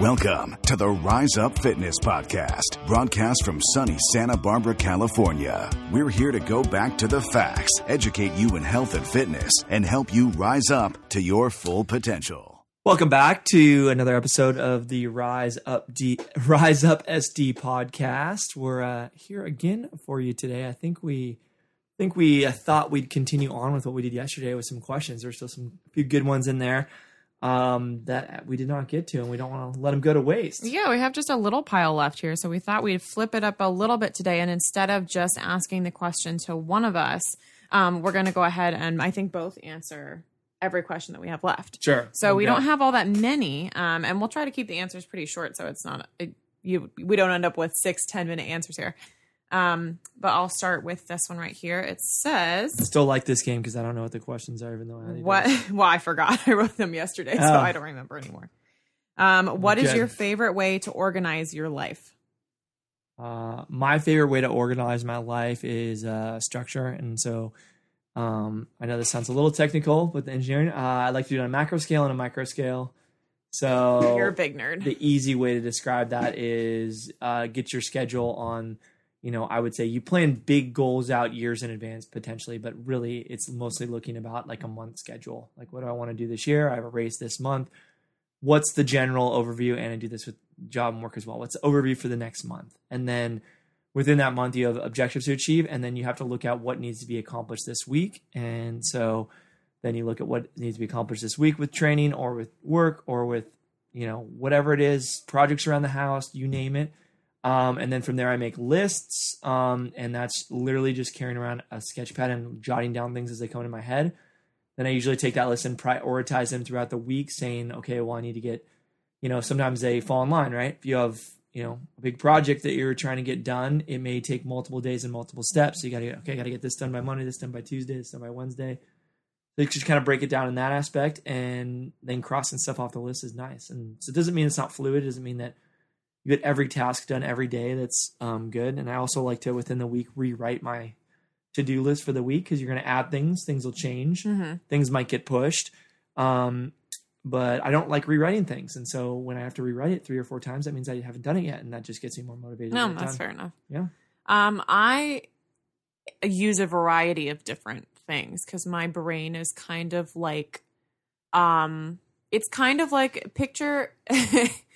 Welcome to the Rise Up Fitness Podcast, broadcast from sunny Santa Barbara, California. We're here to go back to the facts, educate you in health and fitness, and help you rise up to your full potential. Welcome back to another episode of the Rise Up D Rise Up SD podcast. We're uh, here again for you today. I think we I think we uh, thought we'd continue on with what we did yesterday with some questions. There's still some few good ones in there um, that we did not get to, and we don't want to let them go to waste. Yeah, we have just a little pile left here. So we thought we'd flip it up a little bit today. And instead of just asking the question to one of us, um, we're going to go ahead and I think both answer every question that we have left. Sure. So we don't have all that many. Um, and we'll try to keep the answers pretty short so it's not, it, you, we don't end up with six ten minute answers here. Um, but I'll start with this one right here. It says, I still like this game because I don't know what the questions are, even though I what? Well, I forgot. I wrote them yesterday, so Oh. I don't remember anymore. Um, what is Good. your favorite way to organize your life? Uh, my favorite way to organize my life is uh, structure, and so um, I know this sounds a little technical, but the engineering uh, I like to do it on a macro scale and a micro scale. So You're a big nerd. the easy way to describe that is uh, get your schedule on you know i would say you plan big goals out years in advance potentially but really it's mostly looking about like a month schedule. Like what do i want to do this year? I have a race this month. What's the general overview? And i do this with job and work as well. What's the overview for the next month? And then within that month you have objectives to achieve and then you have to look at what needs to be accomplished this week. And so then you look at what needs to be accomplished this week with training or with work or with you know whatever it is projects around the house you name it um, and then from there i make lists um, and that's literally just carrying around a sketch pad and jotting down things as they come into my head. Then i usually take that list and prioritize them throughout the week saying okay well i need to get you know sometimes they fall in line right? If you have you know a big project that you're trying to get done it may take multiple days and multiple steps. So you gotta get okay i gotta get this done by monday this done by tuesday this done by wednesday. They just kind of break it down in that aspect and then crossing stuff off the list is nice. And so it doesn't mean it's not fluid. It doesn't mean that you get every task done every day that's um, good and i also like to within the week rewrite my to-do list for the week because you're going to add things things will change Mm-hmm. things might get pushed um, but i don't like rewriting things and so when i have to rewrite it three or four times that means i haven't done it yet and that just gets me more motivated No, that's done. fair enough. Yeah. Um, I use a variety of different things because my brain is kind of like, um, it's kind of like picture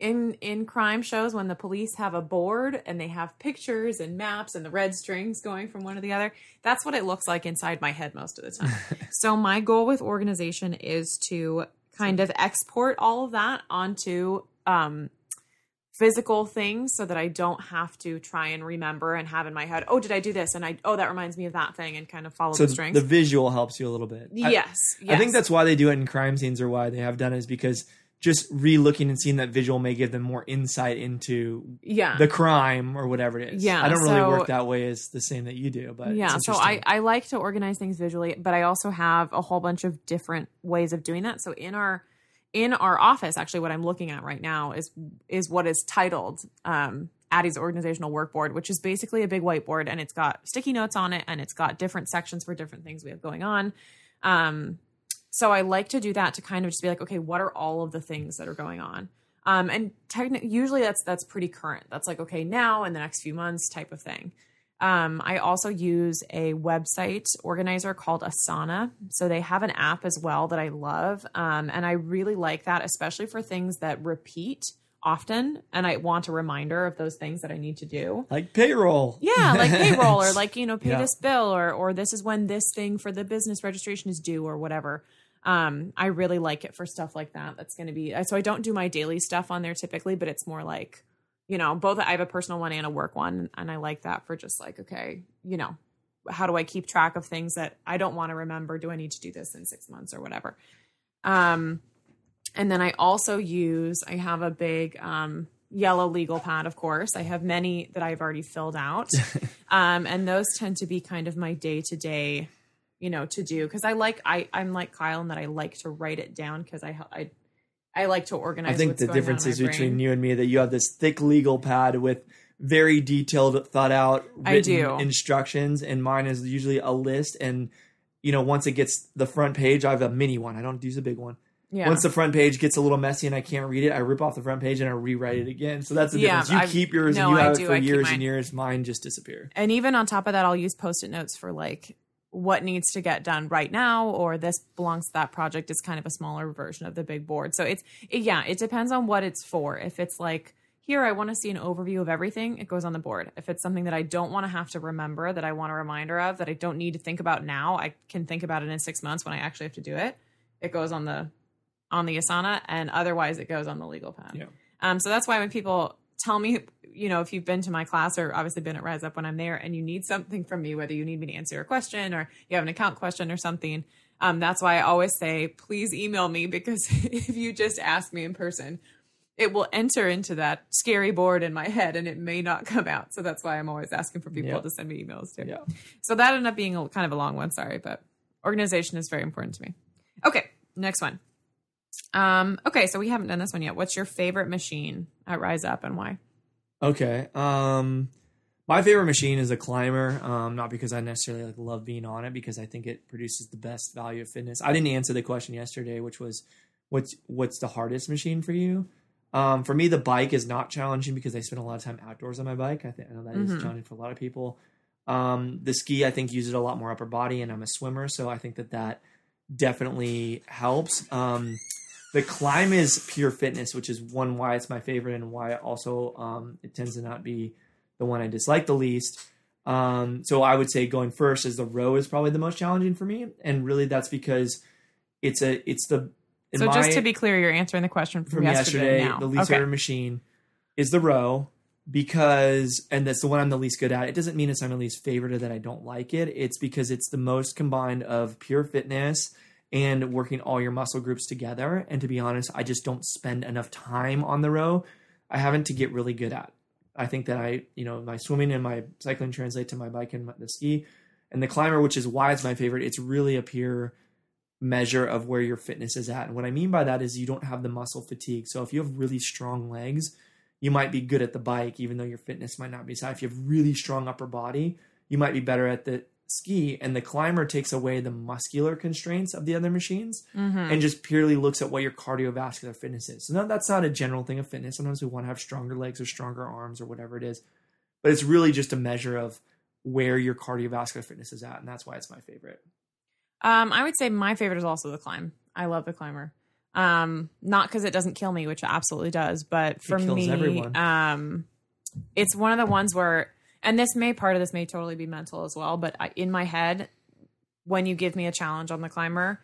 in in crime shows when the police have a board and they have pictures and maps and the red strings going from one to the other. That's what it looks like inside my head most of the time. so my goal with organization is to kind of export all of that onto um physical things so that I don't have to try and remember and have in my head, oh, did I do this? And I, oh, that reminds me of that thing and kind of follow so the strings. the visual helps you a little bit I- yes, yes. I think that's why they do it in crime scenes or why they have done it is because just re-looking and seeing that visual may give them more insight into yeah. the crime or whatever it is. Yeah, I don't really so- work that way as the same that you do, but yeah, so I. I like to organize things visually, but I also have a whole bunch of different ways of doing that. So in our in our office, actually, what I'm looking at right now is is what is titled um, Addie's organizational workboard, which is basically a big whiteboard, and it's got sticky notes on it, and it's got different sections for different things we have going on. Um, so I like to do that to kind of just be like, okay, what are all of the things that are going on? Um, and usually that's that's pretty current. That's like okay, now in the next few months type of thing. Um, I also use a website organizer called Asana. So they have an app as well that I love. Um, and I really like that, especially for things that repeat often. And I want a reminder of those things that I need to do. like payroll. Yeah, like payroll or like, you know, pay Yeah. this bill or or this is when this thing for the business registration is due or whatever. Um, I really like it for stuff like that. That's going to be so I don't do my daily stuff on there typically, but it's more like, you know, both I have a personal one and a work one and I like that for just like, okay, you know, how do I keep track of things that I don't want to remember? Do I need to do this in 6 months or whatever? Um and then I also use I have a big um yellow legal pad, of course. I have many that I've already filled out. um, and those tend to be kind of my day to day, you know, to do. Cause I like, I, I'm like Kyle in that I like to write it down because I, I, I like to organize. I think the difference is between brain. you and me that you have this thick legal pad with very detailed, thought out, written instructions, and mine is usually a list. And you know, once it gets the front page, I have a mini one. I don't use a big one. Yeah. Once the front page gets a little messy and I can't read it, I rip off the front page and I rewrite it again. So that's the Yeah, difference. You I've- keep yours no, and you have it for I years and years. Mine just disappear. and even on top of that, I'll use post-it notes for like what needs to get done right now, or this belongs to that project. Is kind of a smaller version of the big board. So it's it, yeah, it depends on what it's for. If it's like here, I want to see an overview of everything, it goes on the board. If it's something that I don't want to have to remember, that I want a reminder of, that I don't need to think about now, I can think about it in six months when I actually have to do it. It goes on the on the Asana, and otherwise it goes on the legal pad. Yeah. Um, so that's why when people tell me, you know, if you've been to my class or obviously been at Rise Up when I'm there and you need something from me, whether you need me to answer a question or you have an account question or something, um, that's why I always say, please email me because if you just ask me in person, it will enter into that scary board in my head and it may not come out. So that's why I'm always asking for people Yeah. to send me emails too. Yeah. So that ended up being a, kind of a long one. Sorry, but organization is very important to me. Okay, next one. Um, okay, so we haven't done this one yet. What's your favorite machine at Rise Up and why? Okay. Um, my favorite machine is a climber. Um, not because I necessarily like love being on it, because I think it produces the best value of fitness. I didn't answer the question yesterday, which was, what's what's the hardest machine for you? Um, for me, the bike is not challenging because I spend a lot of time outdoors on my bike. I think I know that is Mhm. challenging for a lot of people. Um, the ski, I think, uses a lot more upper body, and I'm a swimmer, so I think that that definitely helps. Um, the climb is pure fitness, which is one why it's my favorite, and why also um, it tends to not be the one I dislike the least. Um, so I would say going first is the row is probably the most challenging for me, and really that's because it's a it's the in so my- just to be clear, you're answering the question from, from yesterday. yesterday, now. the least okay. favorite machine is the row because, and that's the one I'm the least good at. It doesn't mean it's I'm the least favorite or that I don't like it. It's because it's the most combined of pure fitness and working all your muscle groups together. And to be honest, I just don't spend enough time on the row. I haven't to get really good at. I think that I, you know, my swimming and my cycling translate to my bike and the ski. And the climber, which is why it's my favorite, it's really a pure measure of where your fitness is at. And what I mean by that is you don't have the muscle fatigue. So if you have really strong legs, you might be good at the bike, even though your fitness might not be so. If you have really strong upper body, you might be better at the ski. And the climber takes away the muscular constraints of the other machines Mm-hmm. and just purely looks at what your cardiovascular fitness is. So no, that's not a general thing of fitness. Sometimes we want to have stronger legs or stronger arms or whatever it is, but it's really just a measure of where your cardiovascular fitness is at, and that's why it's my favorite. Um, I would say my favorite is also the climb. I love the climber. Um, not because it doesn't kill me, which it absolutely does, but for kills me, everyone. um, it's one of the ones where, and this may part of this may totally be mental as well, but I, in my head, when you give me a challenge on the climber,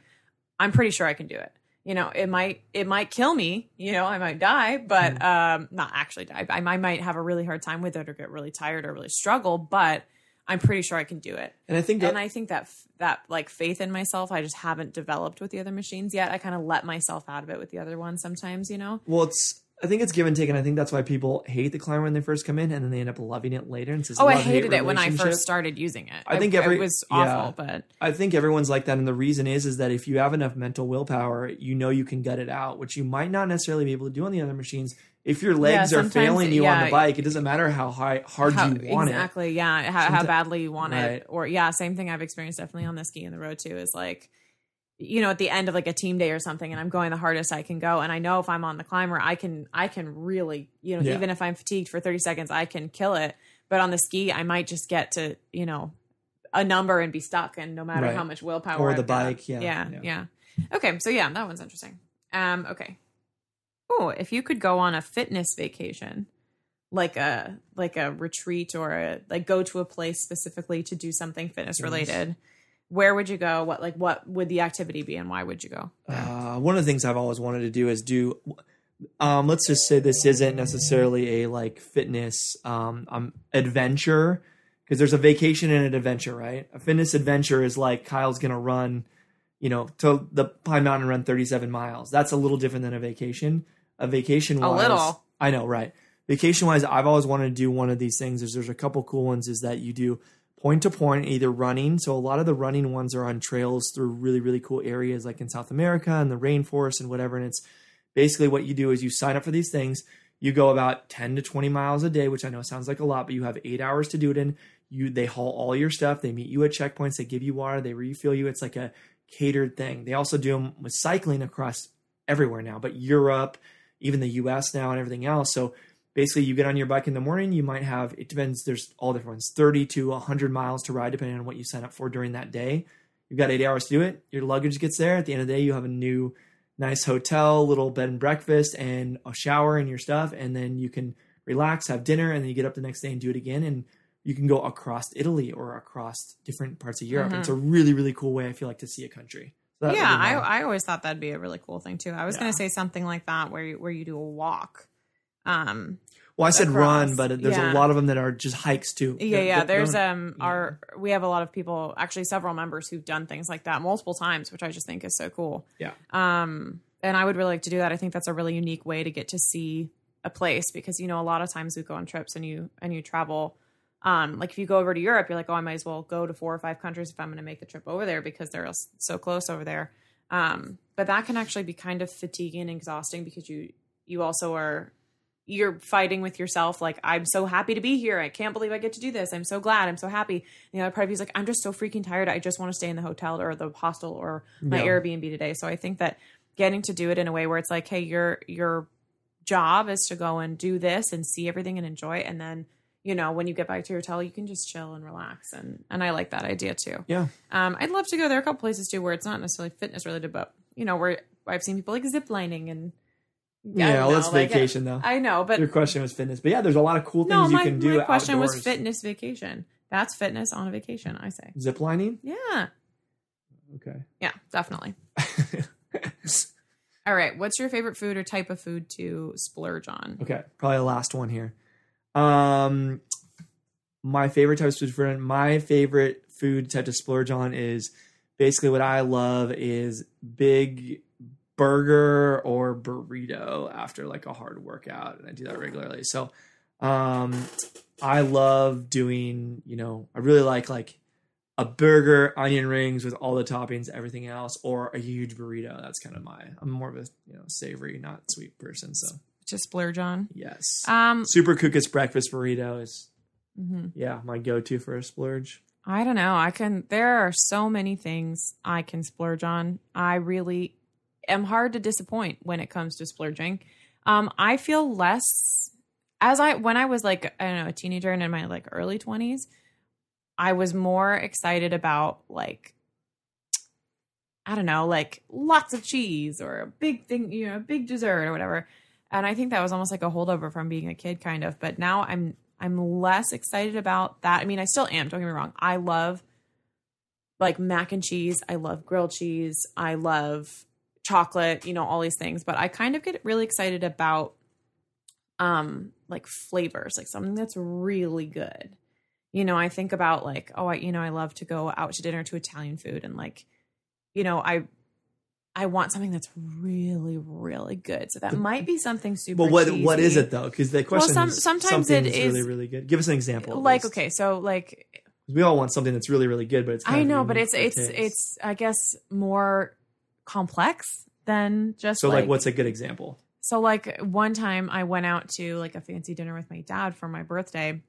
I'm pretty sure I can do it. You know, it might it might kill me. You know, I might die, but um, not actually die. I, I might have a really hard time with it, or get really tired, or really struggle. But I'm pretty sure I can do it And I think that and I think that that like faith in myself, I just haven't developed with the other machines yet. I kind of let myself out of it with the other ones sometimes, you know. well, it's I think it's give and take, and I think that's why people hate the climber when they first come in, and then they end up loving it later. And this Oh, I hated it when I first started using it. I think every- it was yeah. awful, but I think everyone's like that, and the reason is is that if you have enough mental willpower, you know you can gut it out, which you might not necessarily be able to do on the other machines. If your legs are failing you on the bike, it doesn't matter how high hard how, you want it. exactly, yeah, how, how badly you want Right. it, or yeah, same thing I've experienced definitely on the ski and the road too. Is like, you know, at the end of like a team day or something, and I'm going the hardest I can go, and I know if I'm on the climber, I can, I can really, you know, Yeah. even if I'm fatigued for 30 seconds, I can kill it. But on the ski, I might just get to, you know, a number and be stuck, and no matter Right. how much willpower Or I've the got. bike, yeah, yeah, yeah. yeah. Okay, so yeah, that one's interesting. Um, okay. Oh, if you could go on a fitness vacation, like a like a retreat or a like go to a place specifically to do something fitness related, where would you go? What like what would the activity be, and why would you go? Uh, one of the things I've always wanted to do is do. Um, let's just say this isn't necessarily a like fitness um, um adventure because there's a vacation and an adventure, right? A fitness adventure is like Kyle's gonna run, you know, to the Pine Mountain and run 37 miles. That's a little different than a vacation. A vacation, A little. I know, right? Vacation wise, I've always wanted to do one of these things. Is there's a couple cool ones. Is that you do point to point, either running. So a lot of the running ones are on trails through really really cool areas, like in South America and the rainforest and whatever. And it's basically what you do is you sign up for these things. You go about 10 to 20 miles a day, which I know sounds like a lot, but you have eight hours to do it in. You they haul all your stuff. They meet you at checkpoints. They give you water. They refill you. It's like a catered thing. They also do them with cycling across everywhere now, but Europe, even the US now and everything else. So basically you get on your bike in the morning, you might have it depends, there's all different ones, 30 to 100 miles to ride depending on what you sign up for during that day. You've got 80 hours to do it. Your luggage gets there. At the end of the day, you have a new nice hotel, little bed and breakfast and a shower and your stuff and then you can relax, have dinner and then you get up the next day and do it again and you can go across Italy or across different parts of Europe. Mhm. It's a really, really cool way I feel like to see a country. So yeah, I, I always thought that'd be a really cool thing too. I was Yeah. going to say something like that where you, where you do a walk. Um, well, I said across, run, but there's yeah. a lot of them that are just hikes too. yeah, They're- yeah. they're- There's um our we have a lot of people, actually several members who've done things like that multiple times, which I just think is so cool. Yeah. Um, and I would really like to do that. I think that's a really unique way to get to see a place because you know a lot of times we go on trips and you and you travel. Um, like if you go over to Europe, you're like, oh, I might as well go to four or five countries if I'm going to make the trip over there because they're so close over there. Um, but that can actually be kind of fatiguing and exhausting because you you also are you're fighting with yourself like i'm so happy to be here i can't believe i get to do this i'm so glad i'm so happy and the other part of you is like i'm just so freaking tired i just want to stay in the hotel or the hostel or my Yeah. airbnb today so i think that getting to do it in a way where it's like hey your your job is to go and do this and see everything and enjoy it and then you know when you get back to your hotel you can just chill and relax and and i like that idea too Yeah. um, I'd love to go. There are a couple places too where it's not necessarily fitness related, but you know, where I've seen people like zip lining and Yeah, don't well, that's like, vacation though. I know, but Your question was fitness, but yeah, there's a lot of cool things no, you can do. my question was fitness vacation. That's fitness on a vacation. I say, Zip lining. yeah, Okay. yeah, definitely. All right, what's your favorite food or type of food to splurge on? Okay, probably the last one here. Um, my favorite type of food for my favorite food type to splurge on is basically what I love is big burger or burrito after like a hard workout, and I do that regularly. So, um, I love doing. You know, I really like like a burger, onion rings with all the toppings, everything else, or a huge burrito. That's kind of my. I'm more of a you know savory, not sweet person. So To splurge on? yes. Um, Super Cucas breakfast burrito is mhm. yeah my go-to for a splurge. I don't know. I can. There are so many things I can splurge on. I really am hard to disappoint when it comes to splurging. Um, I feel less as I when I was like I don't know a teenager and in my like early twenties. I was more excited about like I don't know, like lots of cheese or a big thing, you know, a big dessert or whatever. And I think that was almost like a holdover from being a kid, kind of. But now I'm I'm less excited about that. I mean, I still am. Don't get me wrong. I love like mac and cheese. I love grilled cheese. I love chocolate. You know, all these things. But I kind of get really excited about um like flavors, like something that's really good. You know, I think about like, oh, I you know, I love to go out to dinner to Italian food and like, you know, I I want something that's really, really good. So that might be something super. Well, what what is it though? Because the question some- is sometimes it really really good. Give us an example. Like okay, so like we all want something that's really really good, but it's kind I know, but it's it's taste. it's I guess more complex than just so like, like, what's a good example? so like one time I went out to like a fancy dinner with my dad for my birthday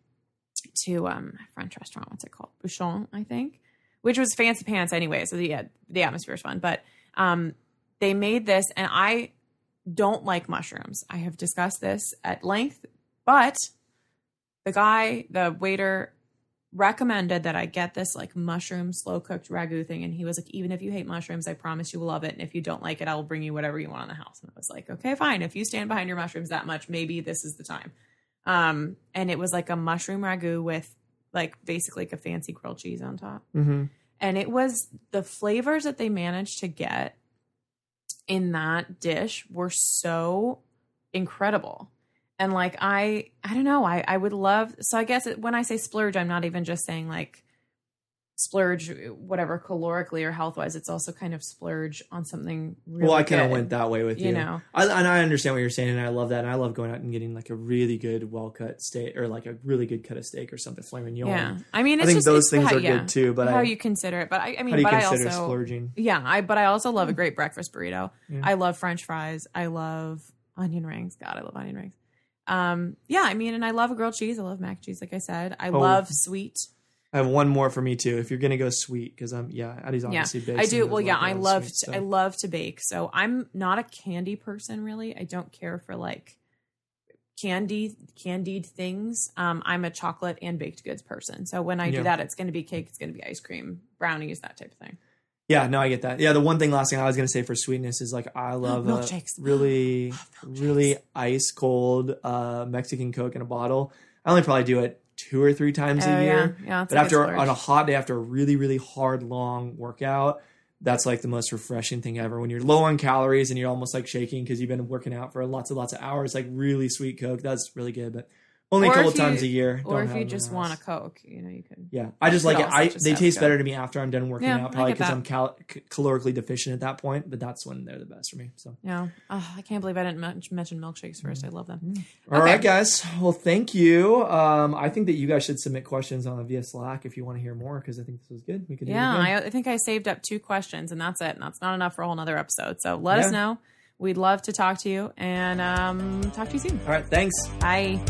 to um a French restaurant. What's it called? Bouchon, I think, which was fancy pants anyway. So the yeah, the atmosphere is fun, but um they made this and I don't like mushrooms. I have discussed this at length, but the guy, the waiter recommended that I get this like mushroom slow cooked ragu thing. And he was like, even if you hate mushrooms, I promise you will love it. And if you don't like it, I will bring you whatever you want in the house. And I was like, okay, fine. If you stand behind your mushrooms that much, maybe this is the time. Um, and it was like a mushroom ragu with like basically like a fancy grilled cheese on top Mm-hmm. and it was the flavors that they managed to get in that dish were so incredible and like i i don't know i i would love so i guess it, when i say splurge i'm not even just saying like splurge whatever calorically or health wise it's also kind of splurge on something really well, I kind of went that way with you. you know I, and I understand what you're saying, and I love that. And I love going out and getting like a really good, well cut steak, or like a really good cut of steak, or something mignon. yeah i mean I think just those things how- are yeah, good too. But I. how I, you consider it but i, I mean how do you but i consider also splurging? Yeah, I but I also love a hmm. great breakfast burrito. Yeah. I love French fries. I love onion rings. God, I love onion rings. Um, yeah, I mean, and I love a grilled cheese. I love mac cheese, like I said. I Oh. love sweet. I have one more for me too. If you're gonna go sweet, because I'm yeah, Addie's Yeah, obviously big. I do. Well, yeah, I love to, I I love to bake. So I'm not a candy person really. I don't care for like candy candied things. Um, I'm a chocolate and baked goods person. So when I Yeah. do that, it's going to be cake, it's going to be ice cream, brownies, that type of thing. Yeah, no, I get that. Yeah, the one thing, last thing I was gonna say for sweetness is like I love a Milkshakes. really, milkshakes. really ice cold uh, Mexican Coke in a bottle. I only probably do it two or three times Oh, a year. yeah, yeah. but after splurge. on a hot day, after a really, really hard, long workout, that's like the most refreshing thing ever. When you're low on calories and you're almost like shaking because you've been working out for lots and lots of hours, like really sweet Coke, that's really good. But only Or a couple you- times a year. or if you just want a. Coke, you know, you could. Yeah, I just like it. I they taste better to me after I'm done working Yeah, out, probably because. I'm cal- calorically deficient at that point. But that's when they're the best for me. So, Yeah. Oh, I can't believe I didn't mention milkshakes first. I love them. all right, Okay. guys. Well, thank you. Um, I think that you guys should submit questions on the via Slack if you want to hear more because I think this was good. We could Yeah. I, I think I saved up two questions, and that's it. And that's not enough for a whole nother episode. So let Yeah. us know. We'd love to talk to you, and um, talk to you soon. all right. Thanks. Bye.